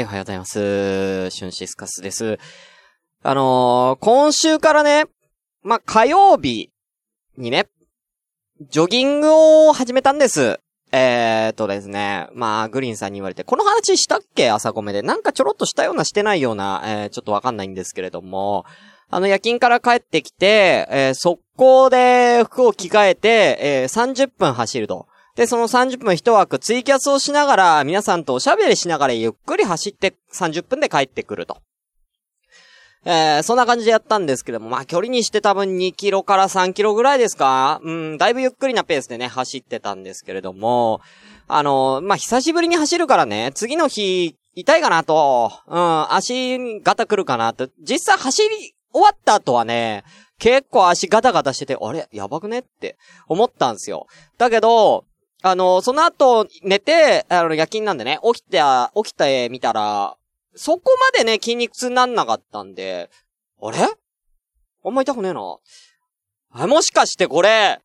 はい、おはようございます。シュンシスカスです。あのー、今週からね、まあ、火曜日にね、ジョギングを始めたんです。えーっとですね、まあ、グリーンさんに言われて、この話したっけ？朝コメで。なんかちょろっとしたようなしてないような、えー、ちょっとわかんないんですけれども、あの、夜勤から帰ってきて、えー速攻で服を着替えて、えー30分走ると。で、その30分一枠ツイキャスをしながら、皆さんとおしゃべりしながらゆっくり走って30分で帰ってくると。えー、そんな感じでやったんですけども、まあ距離にして多分2キロから3キロぐらいですか？うん、だいぶゆっくりなペースでね、走ってたんですけれども、あのまあ久しぶりに走るからね、次の日、痛いかなと、うん、足ガタくるかなと、実際走り終わった後はね、結構足ガタガタしてて、あれ？やばくね？って思ったんですよ。だけど、あの、その後、寝て、あの、夜勤なんでね、起きて、起きてみたら、そこまでね、筋肉痛になんなかったんで、あれ？あんま痛くねえな。あ、もしかしてこれ、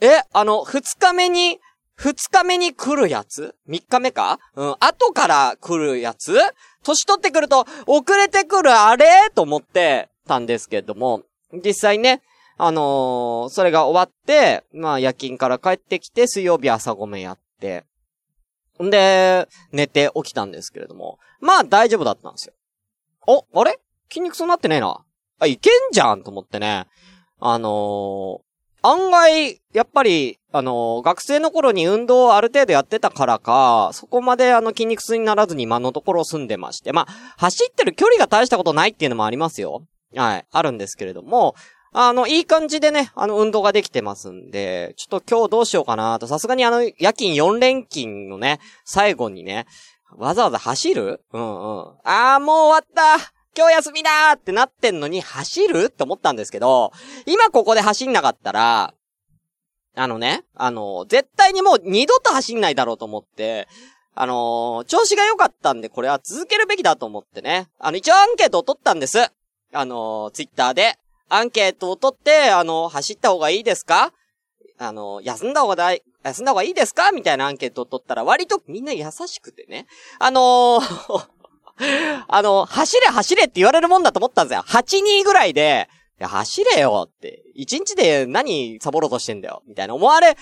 え、あの、二日目に、二日目に来るやつ？三日目か？うん、後から来るやつ？年取ってくると、遅れてくるあれ？と思ってたんですけれども、実際ね、あのーそれが終わって、まあ夜勤から帰ってきて、水曜日朝ごめんやって、んで、寝て起きたんですけれども、まあ大丈夫だったんですよ。お、あれ？筋肉痛になってねえな。あ、いけんじゃんと思ってね。あのー案外、やっぱり、あのー学生の頃に運動をある程度やってたからか、そこまであの筋肉痛にならずに今のところ住んでまして、まあ、走ってる距離が大したことないっていうのもありますよ。はい、あるんですけれども、あの、いい感じでね、あの、運動ができてますんで、ちょっと今日どうしようかなと、さすがにあの、夜勤4連勤のね、最後にね、わざわざ走る？うんうん。あー、もう終わった今日休みだーってなってんのに走るって思ったんですけど、今ここで走んなかったら、あのね、あの、絶対にもう二度と走んないだろうと思って、あの調子が良かったんで、これは続けるべきだと思ってね。あの、一応アンケートを取ったんです。あのツイッターで。アンケートを取って、あの、走った方がいいですか？あの、休んだ方がだい、休んだ方がいいですか？みたいなアンケートを取ったら、割とみんな優しくてね。あのー あの、走れ走れって言われるもんだと思ったんですよ。8、2ぐらいで、いや、走れよって。1日で何サボろうとしてんだよ。みたいな思われ、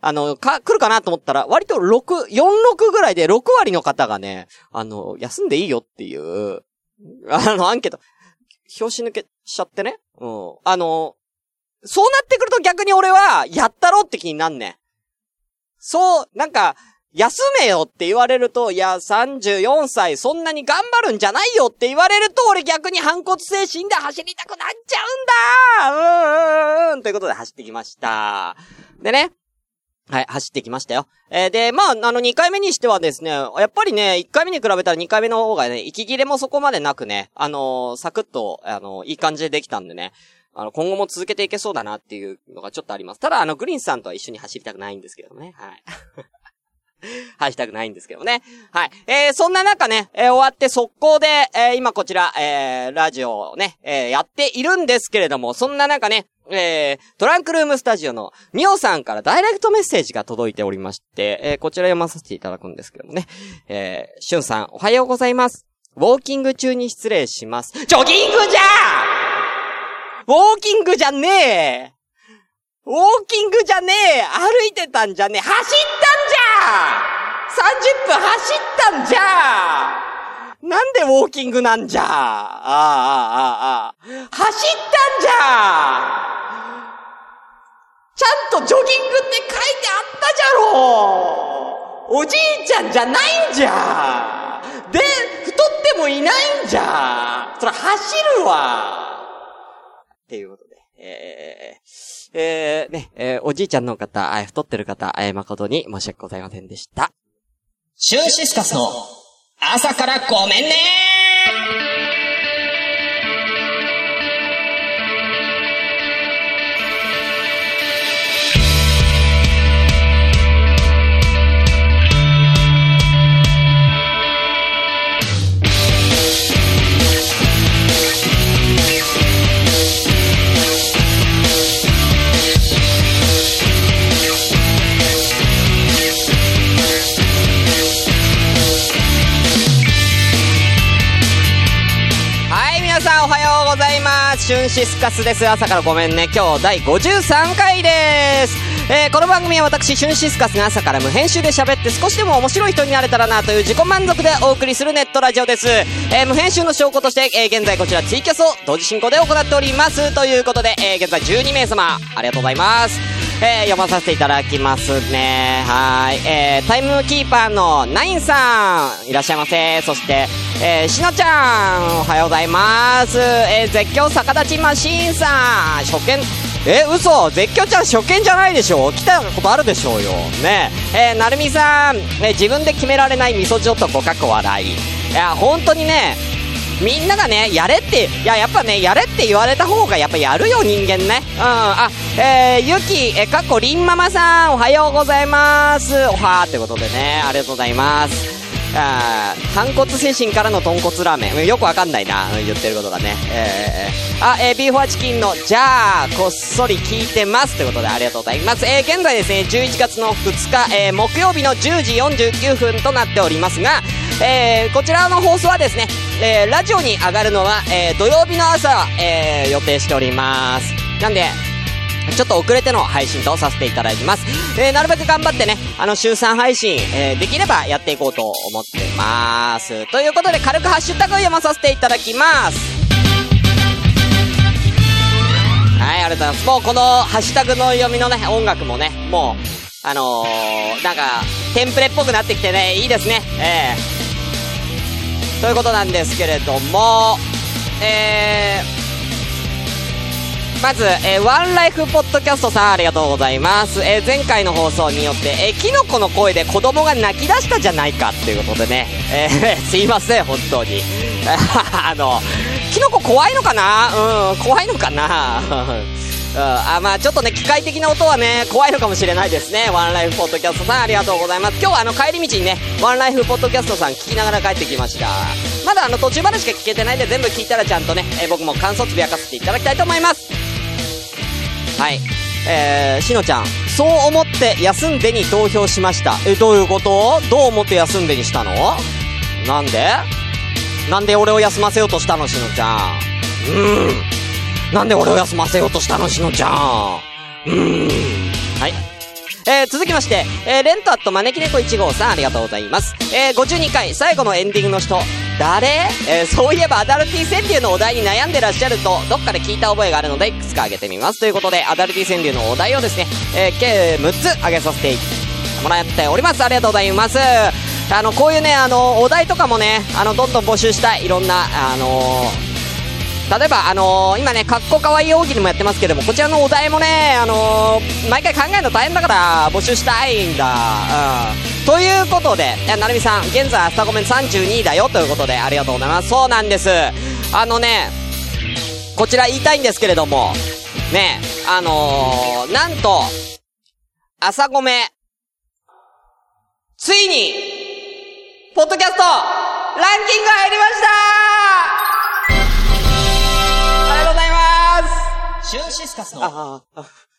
あの、か、来るかなと思ったら、割と6、4、6ぐらいで6割の方がね、あの、休んでいいよっていう、あの、アンケート、拍子抜けしちゃってね。うん。あの、そうなってくると逆に俺は、やったろって気になんねん。そう、なんか、休めよって言われると、いや、34歳、そんなに頑張るんじゃないよって言われると、俺逆に反骨精神で走りたくなっちゃうんだうんうんうんということで走ってきました。でね。はい、走ってきましたよ。えーで、まあ、あの、2回目にしてはですね、やっぱりね、1回目に比べたら2回目の方がね、息切れもそこまでなくね、あのーサクッと、あのーいい感じでできたんでね、あの、今後も続けていけそうだなっていうのがちょっとあります。ただ、あの、グリーンさんとは一緒に走りたくないんですけどね。はい。走りたくないんですけどね。はい。えー、そんな中ね、えー終わって速攻で、えー今こちら、えー、ラジオをね、えーやっているんですけれども、そんな中ね、えー、トランクルームスタジオのミオさんからダイレクトメッセージが届いておりまして、えーこちら読まさせていただくんですけどもね。えー、しゅんさん、おはようございます。ウォーキング中に失礼します。ジョギングじゃウォーキングじゃねえウォーキングじゃねえ歩いてたんじゃねえ走ったんじゃ !30 分走ったんじゃなんでウォーキングなんじゃ？ああ、ああ、ああ。走ったんじゃちゃんとジョギングって書いてあったじゃろおじいちゃんじゃないんじゃで、太ってもいないんじゃそら走るわっていうことで。えー、えー、ね、えーおじいちゃんの方、太ってる方、えー誠に申し訳ございませんでした。シュンシスカスの朝からごめんねます。シスカスです。朝からごめんね。今日第53回です。えー、この番組は私、シュンシスカスが朝から無編集で喋って少しでも面白い人になれたらなという自己満足でお送りするネットラジオです。えー、無編集の証拠として、えー、現在こちらツイキャスを同時進行で行っております。ということで、え、現在12名様、ありがとうございます。えー、読まさせていただきますね。はい。え、タイムキーパーのナインさん、いらっしゃいませ。そして、えー、しのちゃん、おはようございます。えー、絶叫逆立ちマシーンさん、初見、え、嘘絶叫ちゃん初見じゃないでしょ来たことあるでしょうよ。ねえ。ー、なるみさん、え、自分で決められない味噌汁男かっこ笑い。いや、本当にね、みんながね、やれって、いや、やっぱね、やれって言われた方がやっぱやるよ、人間ね。うん、あ、えー、ゆき、え、かっこりんママさん、おはようございます。おはーってことでね、ありがとうございます。あ反骨精神からの豚骨ラーメン。よくわかんないな、言ってることがね。えー、あ、え、ビーフォアチキンの、じゃあ、こっそり聞いてます。ということで、ありがとうございます。えー、現在ですね、11月の2日、えー、木曜日の10時49分となっておりますが、えー、こちらの放送はですね、えー、ラジオに上がるのは、えー、土曜日の朝、えー、予定しております。なんで、ちょっと遅れての配信とさせていただきます。えー、なるべく頑張ってね、あの、週3配信、えー、できればやっていこうと思ってます。ということで、軽くハッシュタグを読まさせていただきます。はい、ありがとうございます。もうこのハッシュタグの読みのね、音楽もね、もう、あのー、なんか、テンプレっぽくなってきてね、いいですね。えー、ということなんですけれども、えー、まず、えー、ワンライフポッドキャストさんありがとうございます。えー、前回の放送によって、えー、キノコの声で子供が泣き出したじゃないかっていうことでね、えー、すいません、本当に。あの、キノコ怖いのかな？うん、怖いのかな？うん、あまあちょっとね、機械的な音はね、怖いのかもしれないですね。ワンライフポッドキャストさんありがとうございます。今日はあの帰り道にね、ワンライフポッドキャストさん聞きながら帰ってきました。まだあの途中までしか聞けてないんで全部聞いたらちゃんとね、え僕も感想つぶやかせていただきたいと思います。はい。えー、しのちゃん。そう思って休んでに投票しました。え、どういうこと？どう思って休んでにしたの？なんで？なんで俺を休ませようとしたの、しのちゃん。うん。なんで俺を休ませようとしたの、しのちゃん。うん。はい。えー、続きまして、えー、レントアット招き猫1号さんありがとうございます。えー、52回最後のエンディングの人、誰？えー、そういえばアダルティ川柳のお題に悩んでらっしゃると、どっかで聞いた覚えがあるので、いくつか挙げてみます。ということで、アダルティ川柳のお題をですね、えー、計6つ挙げさせてもらっております。ありがとうございます。あの、こういうね、あの、お題とかもね、あの、どんどん募集したい。いろんな、あのー例えば、あのー、今ね、かっこかわいい大喜利もやってますけども、こちらのお題もね、あのー、毎回考えるの大変だから、募集したいんだ。うん。ということで、なるみさん、現在、朝ごめん32位だよ、ということで、ありがとうございます。そうなんです。あのね、こちら言いたいんですけれども、ね、あのー、なんと、朝ごめ、ついに、ポッドキャスト、ランキング入りましたシュンシスカスのは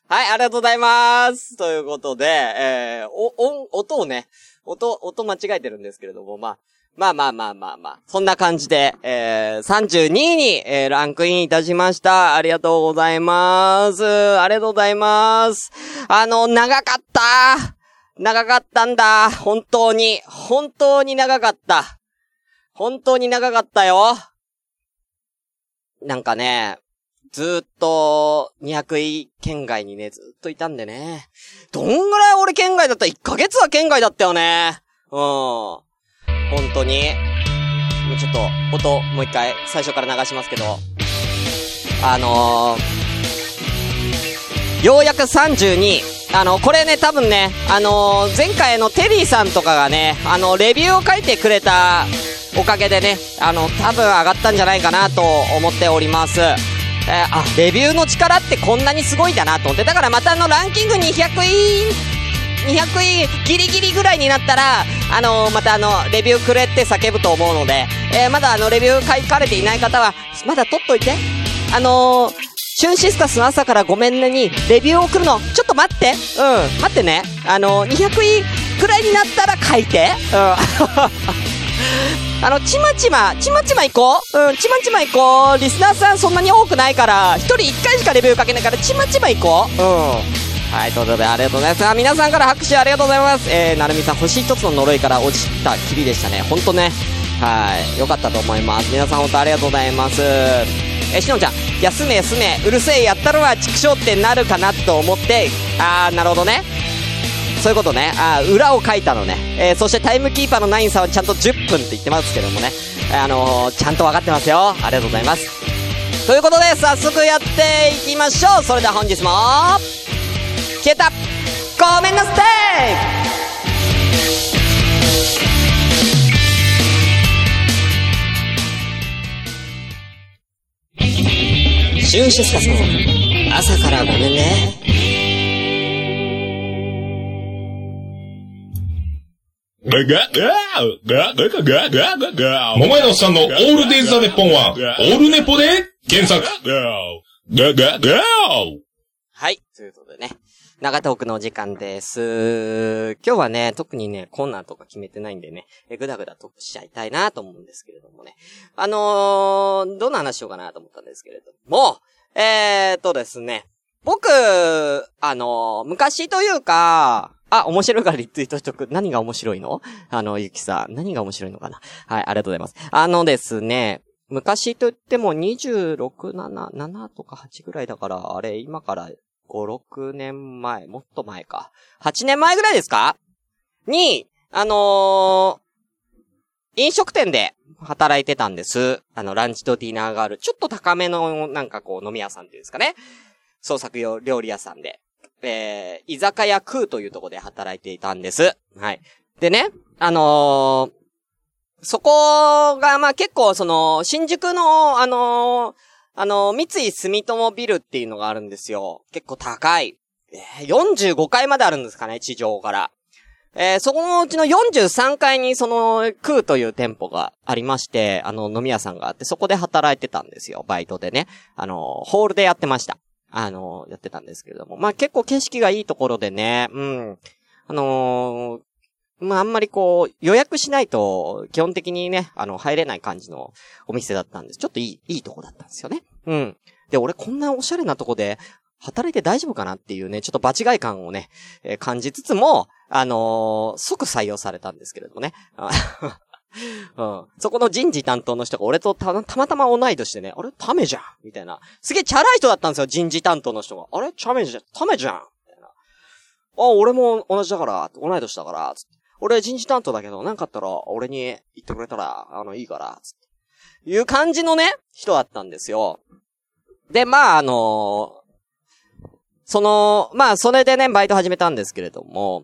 い、ありがとうございます。ということで、えー、お、音、音をね、音、音間違えてるんですけれども、まあ、まあまあまあまあまあ、そんな感じで、えー、32位に、えー、ランクインいたしました。ありがとうございます。ありがとうございます。あの、長かった。長かったんだ。本当に。本当に長かった。本当に長かったよ。なんかね、ずーっと、200位県外にね、ずーっといたんでね。どんぐらい俺県外だった ?1 ヶ月は県外だったよね。うん。本当に。ちょっと、音、もう一回、最初から流しますけど。あのー、ようやく32。あの、これね、多分ね、あのー前回のテリーさんとかがね、あの、レビューを書いてくれたおかげでね、あの、多分上がったんじゃないかなと思っております。えーあ、レビューの力ってこんなにすごいんだなと思って。だからまたあの、ランキング200位、200位ギリギリぐらいになったら、あのーまたあの、レビューくれって叫ぶと思うので、えーまだあの、レビュー書かれていない方は、まだ取っといて。あのーシュンシスカスの朝からごめんねに、レビューを送るの、ちょっと待って。うん、待ってね。あのー200位くらいになったら書いて。うん。あの、ちまちま、ちまちま行こううん、ちまちま行こうリスナーさんそんなに多くないから、一人一回しかレビューかけないから、ちまちま行こううん。はい、ということでありがとうございます。あ皆さんから拍手ありがとうございます。えー、なるみさん、星一つの呪いから落ちたきりでしたね。ほんとね。はい、よかったと思います。皆さん本当ありがとうございます。えしのちゃん、休め休め、うるせえ、やったるわ、畜生ってなるかなと思って、あー、なるほどね。そういうことね。あ裏を書いたのね。えー、そしてタイムキーパーのナインさんはちゃんと10分って言ってますけどもね。あのー、ちゃんと分かってますよ。ありがとうございます。ということで、早速やっていきましょう。それでは本日も、消えたごめんなさいシュンシスカスの朝からごめんね。桃屋のおっさんのオールデイズ・ザ・ネッポンは、オールネポで検索。はい。ということでね。長トークのお時間です。今日はね、特にね、コーナーとか決めてないんでね、ぐだぐだトークしちゃいたいなと思うんですけれどもね。あのー、どんな話しようかなと思ったんですけれども、えーとですね、僕、あのー、昔というか、あ、面白いからリツイートしとく。何が面白いの？あの、ゆきさん。何が面白いのかな？はい、ありがとうございます。あのですね、昔と言っても26、7、7とか8ぐらいだから、あれ、今から5、6年前、もっと前か。8年前ぐらいですか？に、あのー、飲食店で働いてたんです。あの、ランチとディナーがある、ちょっと高めの、なんかこう、飲み屋さんっていうんですかね。創作用料理屋さんで。えー、居酒屋空というとこで働いていたんです。はい。でね、あのー、そこが、まあ、結構、その、新宿の、あのー、あの三井住友ビルっていうのがあるんですよ。結構高い。えー、45階まであるんですかね、地上から。えー、そこのうちの43階にその空という店舗がありまして、あの飲み屋さんがあって、そこで働いてたんですよ、バイトでね。あの、ホールでやってました。あの、やってたんですけれども。まあ結構景色がいいところでね、うん。あのー、まああんまりこう、予約しないと、基本的にね、あの、入れない感じのお店だったんです。ちょっといい、いいとこだったんですよね。うん。で、俺こんなおしゃれなとこで、働いて大丈夫かなっていうね、ちょっと場違い感をね、えー、感じつつも、あのー、即採用されたんですけれどもね。うん。そこの人事担当の人が俺とた、たまたま同い年でね、あれ？タメじゃんみたいな。すげえチャラい人だったんですよ、人事担当の人が。あれ？チャメじゃん、タメじゃんみたいな。あ、俺も同じだから、同い年だから、つって。俺人事担当だけど、なんかあったら、俺に言ってくれたら、あの、いいから、つって。いう感じのね、人だったんですよ。で、まあ、あのー、その、まあ、それでね、バイト始めたんですけれども、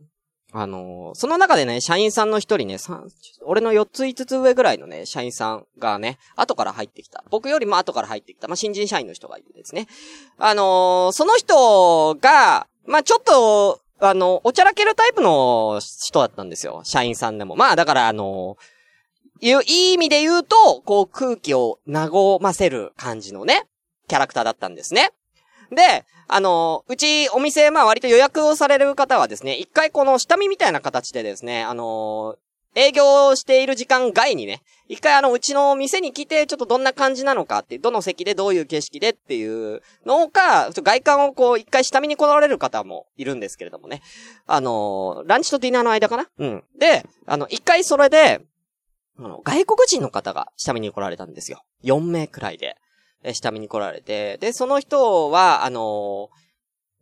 あのー、その中でね、社員さんの一人ね、三、俺の四つ五つ上ぐらいのね、社員さんがね、後から入ってきた。僕よりも後から入ってきた。まあ、新人社員の人がいるんですね。あのー、その人が、まあ、ちょっと、あの、おちゃらけるタイプの人だったんですよ。社員さんでも。まあ、だからあのー、いい意味で言うと、こう空気を和ませる感じのね、キャラクターだったんですね。で、あの、うちお店、まあ割と予約をされる方はですね、一回この下見みたいな形でですね、あの営業している時間外にね、一回あの、うちの店に来て、ちょっとどんな感じなのかって、どの席でどういう景色でっていうのか、外観をこう、一回下見に来られる方もいるんですけれどもね。あのランチとディナーの間かな？うん。で、あの、一回それで、あの、外国人の方が下見に来られたんですよ。4名くらいで。え、下見に来られて、で、その人は、あの、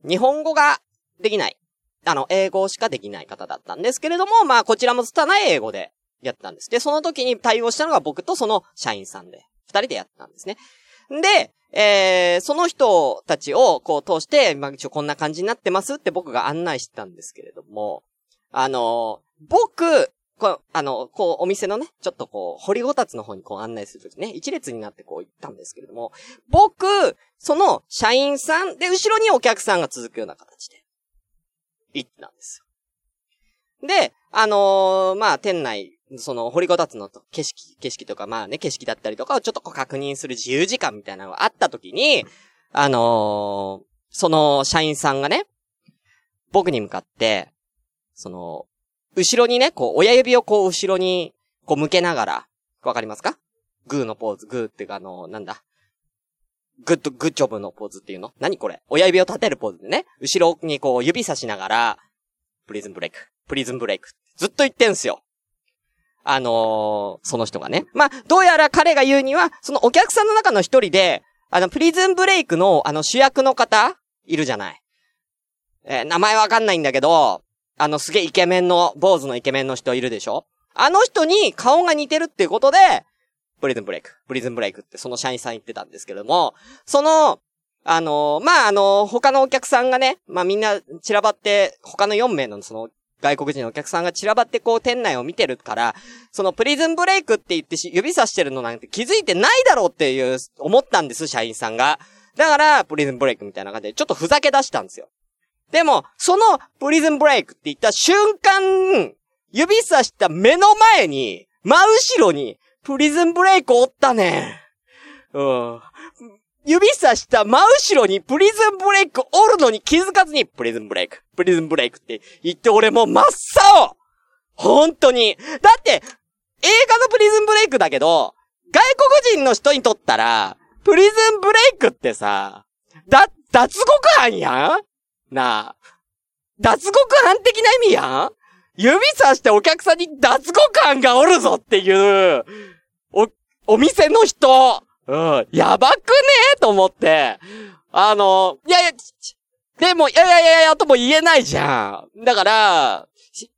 日本語ができない。あの、英語しかできない方だったんですけれども、まあ、こちらも拙い英語でやったんです。で、その時に対応したのが僕とその社員さんで、二人でやったんですね。で、えー、その人たちをこう通して、まあ、一応こんな感じになってますって僕が案内してたんですけれども、あのー、僕、こう、あの、こう、お店のね、ちょっとこう、堀ごたつの方にこう案内するときね、一列になってこう行ったんですけれども、僕、その社員さんで、後ろにお客さんが続くような形で、行ったんですよ。で、あのー、まあ、店内、その、堀ごたつの景色、景色とか、まあね、景色だったりとかをちょっとこう確認する自由時間みたいなのがあったときに、あのー、その社員さんがね、僕に向かって、その、後ろにね、こう、親指をこう、後ろに、こう、向けながら、わかりますか？グーのポーズ、グーっていうかあの、なんだ？グッド、グッジョブのポーズっていうの？何これ？親指を立てるポーズでね。後ろにこう指差しながら、プリズンブレイク、プリズンブレイク。ずっと言ってんすよ。あのー、その人がね。まあ、どうやら彼が言うには、そのお客さんの中の一人で、あの、プリズンブレイクの、あの、主役の方いるじゃない。えー名前わかんないんだけど、あの、すげえイケメンの、坊主のイケメンの人いるでしょ？あの人に顔が似てるっていうことで、プリズンブレイク、プリズンブレイクってその社員さん言ってたんですけども、その、あの、まあ、あの、他のお客さんがね、まあ、みんな散らばって、他の4名のその、外国人のお客さんが散らばってこう店内を見てるから、そのプリズンブレイクって言って指さしてるのなんて気づいてないだろうっていう、思ったんです、社員さんが。だから、プリズンブレイクみたいな感じで、ちょっとふざけ出したんですよ。でも、そのプリズンブレイクって言った瞬間、指さした目の前に、真後ろに、プリズンブレイクおったねん。うん。指さした真後ろにプリズンブレイクおるのに気づかずに、プリズンブレイク、プリズンブレイクって言って俺もう真っ青本当に。だって、映画のプリズンブレイクだけど、外国人の人にとったら、プリズンブレイクってさ、だ、脱獄犯やん？なあ。脱獄犯的な意味やん？指さしてお客さんに脱獄犯がおるぞっていう、お、お店の人、うん、やばくねえと思って、あの、いやいや、でも、いやいやいやいや、とも言えないじゃん。だから、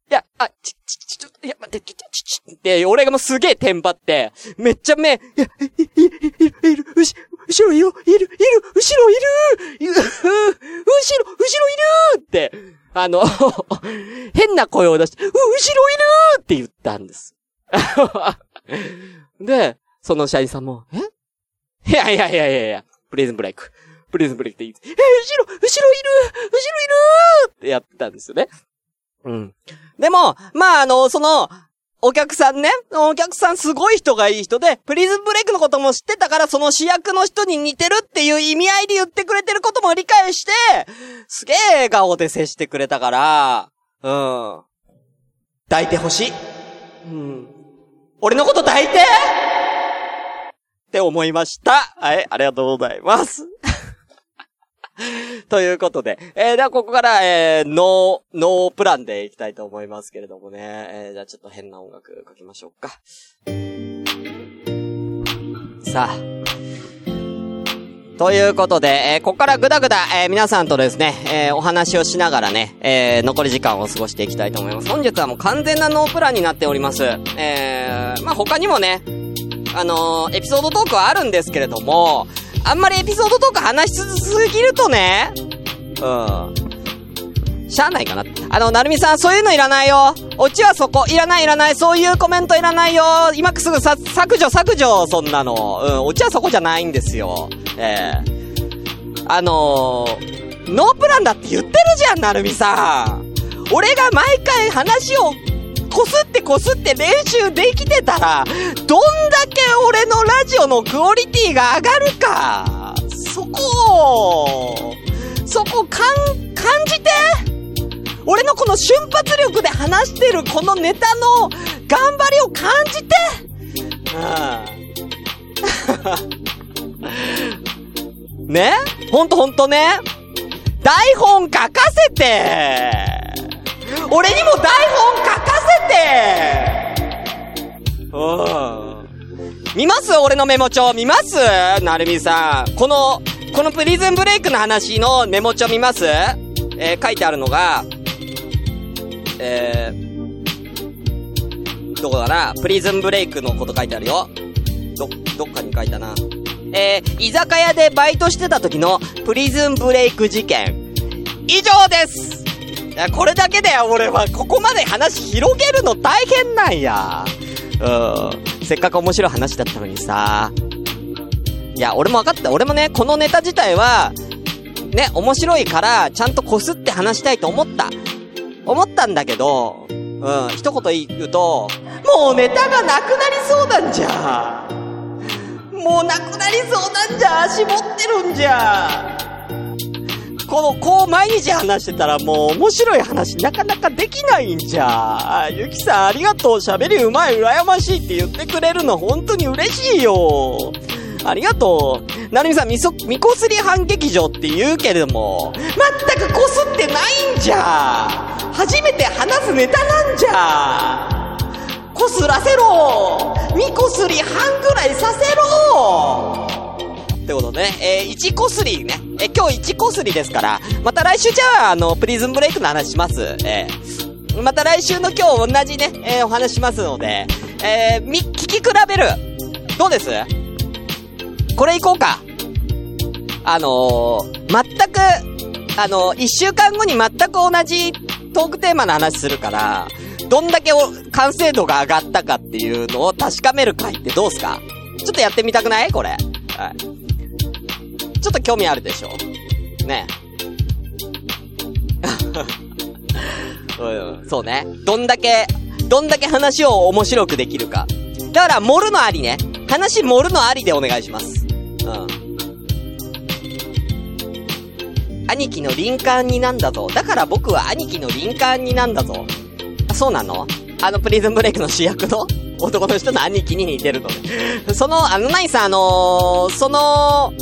いや、あ、ち、ち、ち、ちょ、いや、待って、ち、ち、ち、ち、って、俺がもうすげえテンパって、めっちゃ目、いや、い、い、い、い、い、うし、後ろいる、いる、いる、後ろいる、後ろ、後ろいるって、あの、変な声を出して、う、後ろいるって言ったんです。で、その社員さんも、え？いやいやいやいやいや、プリズンブレイク。プリズンブレイクって言って、え、後ろ、後ろいる後ろいるってやったんですよね。うん。でも、まあ、あの、その、お客さんね、お客さんすごい人がいい人で、プリズンブレイクのことも知ってたから、その主役の人に似てるっていう意味合いで言ってくれてることも理解して、すげえ笑顔で接してくれたから、うん。抱いてほしい。うん。俺のこと抱いてって思いました。はい、ありがとうございます。ということで、えー、ではここから、えー、ノー、ノープランでいきたいと思いますけれどもね。えー、じゃあちょっと変な音楽かけましょうか。さあ。ということで、えーここからぐだぐだ、えー皆さんとですね、えーお話をしながらね、えー残り時間を過ごしていきたいと思います。本日はもう完全なノープランになっております。えー、まあ、他にもね、あのーエピソードトークはあるんですけれども、あんまりエピソードトーク話しすぎるとね、うん。しゃあないかな。あの、なるみさん、そういうのいらないよ。オチはそこ。いらないいらない。そういうコメントいらないよ。今すぐさ、削除削除、そんなの。うん、オチはそこじゃないんですよ。ええあのー、ノープランだって言ってるじゃん、なるみさん。俺が毎回話をこすってこすって練習できてたら、どんだけ俺のラジオのクオリティが上がるか、そこを、そこかん、感じて。俺のこの瞬発力で話してるこのネタの頑張りを感じて。うん。ね？ほんとほんとね？台本書かせて。俺にも台本書かせてうん。見ます？俺のメモ帳見ます？なるみさん。この、このプリズンブレイクの話のメモ帳見ます？えー書いてあるのが、えー、どこだな？プリズンブレイクのこと書いてあるよ。ど、どっかに書いたな。えー、居酒屋でバイトしてた時のプリズンブレイク事件。以上ですやこれだけで俺はここまで話広げるの大変なんや。うん。せっかく面白い話だったのにさ。いや、俺も分かった。俺もね、このネタ自体は、ね、面白いから、ちゃんとこすって話したいと思った。思ったんだけど、うん、一言言うと、もうネタがなくなりそうなんじゃ。もうなくなりそうなんじゃ。絞ってるんじゃ。この、こう毎日話してたらもう面白い話なかなかできないんじゃ。ゆきさんありがとう。喋りうまい、羨ましいって言ってくれるの本当に嬉しいよ。ありがとう。なるみさん、みそ、みこすり反劇場って言うけれども、全くこすってないんじゃ。初めて話すネタなんじゃ。こすらせろみこすり半ぐらいさせろってことね、えー、1こすりね、え、今日1こすりですから、また来週じゃあ、あの、プリズンブレイクの話します。えー、また来週の今日同じね、えー、お話しますので、えー、み、聞き比べる。どうです？これいこうか。あのー、全く、あのー、一週間後に全く同じトークテーマの話するから、どんだけ完成度が上がったかっていうのを確かめる回ってどうすか？ちょっとやってみたくない？これ。はい。ちょっと興味あるでしょ？ねそうね。どんだけ、どんだけ話を面白くできるか。だから、盛るのありね。話盛るのありでお願いします。うん。兄貴の林間になんだぞ。だから僕は兄貴の林間になんだぞ。あ、そうなの？あのプリズンブレイクの主役の？男の人の兄貴に似てるのね。その、あの、ナイさん、あのー、その、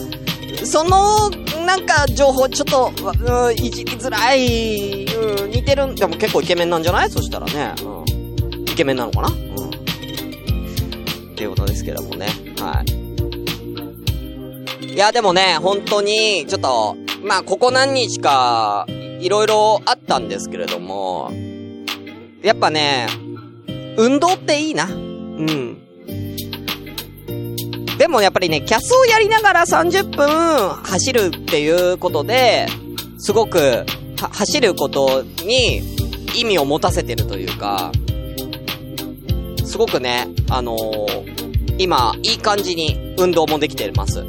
その、なんか、情報、ちょっと、うん、いじりづらい、うん、似てるん、でも結構イケメンなんじゃない？そしたらね、うん。イケメンなのかな？うん。っていうことですけどもね。はい。いや、でもね、本当に、ちょっと、まあ、ここ何日か、いろいろあったんですけれども、やっぱね、運動っていいな。うん。でもやっぱりね、キャスをやりながら30分走るっていうことで、すごく、走ることに意味を持たせてるというか、すごくね、あのー、今、いい感じに運動もできてます。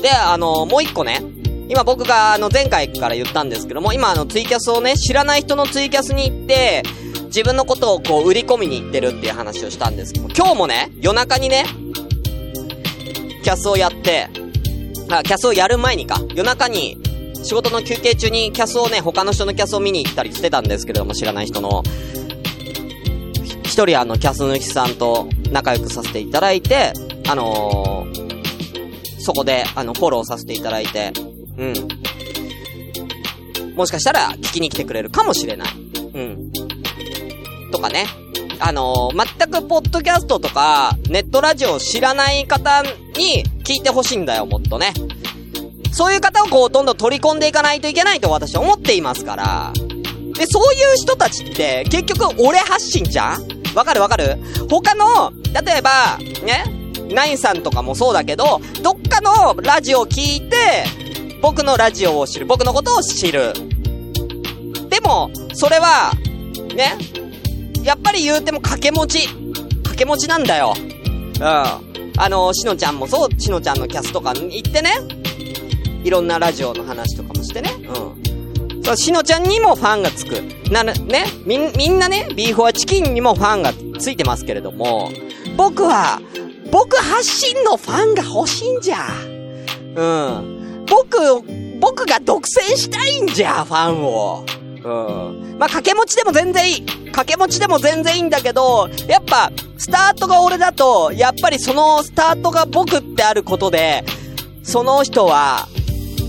で、あのー、もう一個ね、今僕があの前回から言ったんですけども、今あのツイキャスをね、知らない人のツイキャスに行って、自分のことをこう売り込みに行ってるっていう話をしたんですけども、今日もね、夜中にね、キャスをやって、あ、キャスをやる前にか、夜中に、仕事の休憩中にキャスをね、他の人のキャスを見に行ったりしてたんですけれども、知らない人の、一人あの、キャス主さんと仲良くさせていただいて、あのー、そこで、あの、フォローさせていただいて、うん。もしかしたら、聞きに来てくれるかもしれない。うん。とかね。あのー、全くポッドキャストとか、ネットラジオを知らない方に聞いてほしいんだよ、もっとね。そういう方をこう、どんどん取り込んでいかないといけないと私は思っていますから。で、そういう人たちって、結局俺発信じゃんわかるわかる？他の、例えば、ね、ナインさんとかもそうだけど、どっかのラジオを聞いて、僕のラジオを知る、僕のことを知る。でも、それは、ね、やっぱり言うても掛け持ち。掛け持ちなんだよ。うん。あの、しのちゃんもそう、しのちゃんのキャスとか行ってね。いろんなラジオの話とかもしてね。うん。そう、しのちゃんにもファンがつく。なる、ね。みん、みんなね、ビーフォアチキンにもファンがついてますけれども、僕は、僕発信のファンが欲しいんじゃ。うん。僕、僕が独占したいんじゃ、ファンを。うん。まあ、掛け持ちでも全然いい。掛け持ちでも全然いいんだけど、やっぱ、スタートが俺だと、やっぱりそのスタートが僕ってあることで、その人は、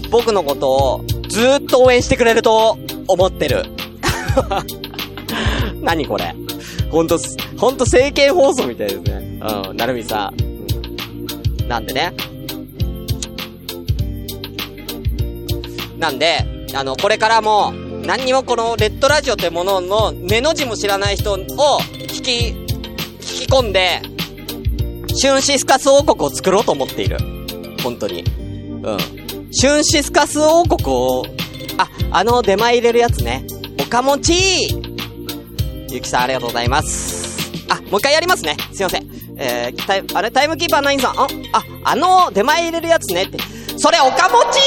僕のことを、ずーっと応援してくれると、思ってる。何これ。ほんと、ほんと政見放送みたいですね。うん、なるみさ。ん。なんでね。なんで、あの、これからも、何にもこのレッドラジオというものの目の字も知らない人を引き、引き込んで、シュンシスカス王国を作ろうと思っている。本当に。うん。シュンシスカス王国を、あ、あの出前入れるやつね。おかもちゆきさんありがとうございます。あ、もう一回やりますね。すいません。えー、タイ、あれタイムキーパー9さん、あ、あ、あの出前入れるやつねって。それおかもち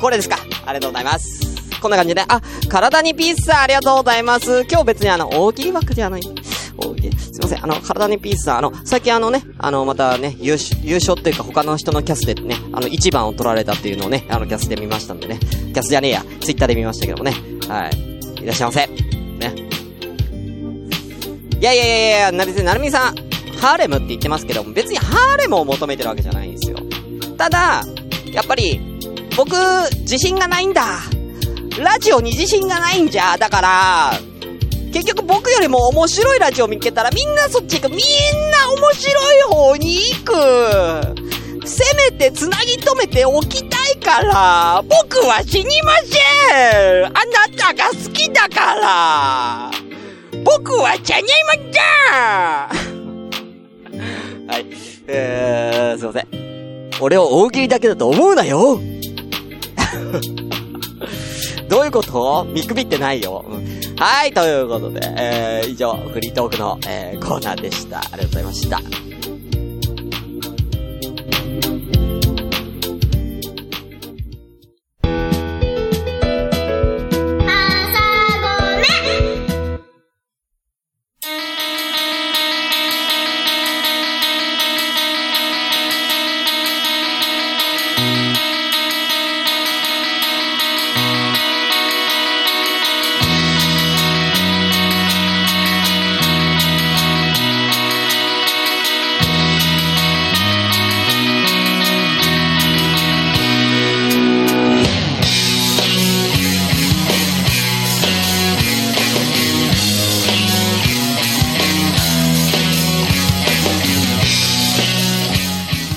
これですか。ありがとうございます。こんな感じで、あ、体にピースさんありがとうございます。今日別にあの、大喜利枠じゃない。大喜利、すいません。あの、体にピースさん、あの、最近あのね、あの、またね、優勝、優勝っていうか他の人のキャスでね、あの、一番を取られたっていうのをね、あの、キャスで見ましたんでね。キャスじゃねえや、ツイッターで見ましたけどもね。はい。いらっしゃいませ。ね。いやいやいやいや、なるみなるみさん、ハーレムって言ってますけど、別にハーレムを求めてるわけじゃないんですよ。ただ、やっぱり、僕、自信がないんだ。ラジオに自信がないんじゃ。だから、結局僕よりも面白いラジオ見つけたらみんなそっち行く。みんな面白い方に行く。せめて繋ぎ止めておきたいから、僕は死にませんあなたが好きだから僕はじゃにまったはい。えー、すいません。俺を大喜利だけだと思うなよどういうこと？見くびってないよ。うん、はい、ということで、えー、以上、フリートークの、えー、コーナーでした。ありがとうございました。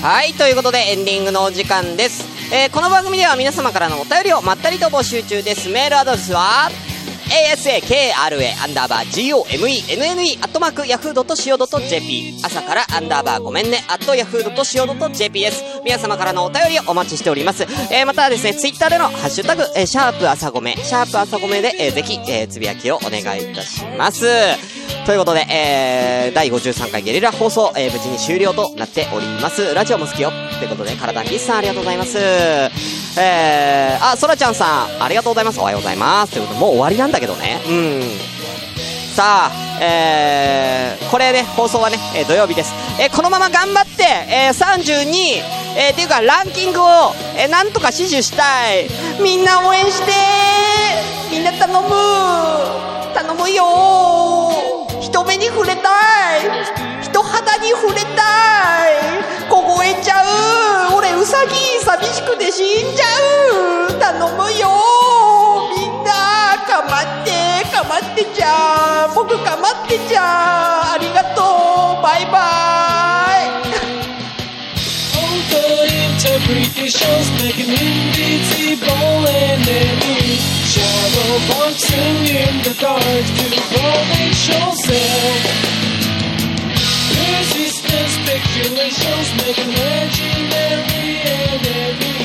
はいということでエンディングのお時間です。えー、この番組では皆様からのお便りをまったりと募集中です。メールアドレスは、asakra アンダーバー gomenne アットマーク yahoo.co.jp 朝からアンダーバーごめんねアット yahoo.co.jp です。皆様からのお便りをお待ちしております。えー、またですね、ツイッターでのハッシュタグ、えー、シャープ朝ごめ、シャープ朝ごめで、えー、ぜひ、えー、つぶやきをお願いいたします。ということで、えー、第53回ゲリラ放送、えー、無事に終了となっております。ラジオも好きよ。ということで、体にピスさんありがとうございます。えー、あ、そらちゃんさん、ありがとうございます。おはようございます。ということで、もう終わりなんだけどね。うん。さあ、えー、これね、放送はね、えー、土曜日です。えー、このまま頑張って、えー、32、えー、っていうかランキングを、えー、なんとか死守したい。みんな応援してみんな頼むに触れたい凍えちゃう俺ウサギ寂しくて死んじゃう頼むよみんなかまってかまってちゃ僕かまってちゃありがとうバイバイ interpretations make an invisible enemy Shadow boxing in the dark to protect yourself Doing make making legendary and every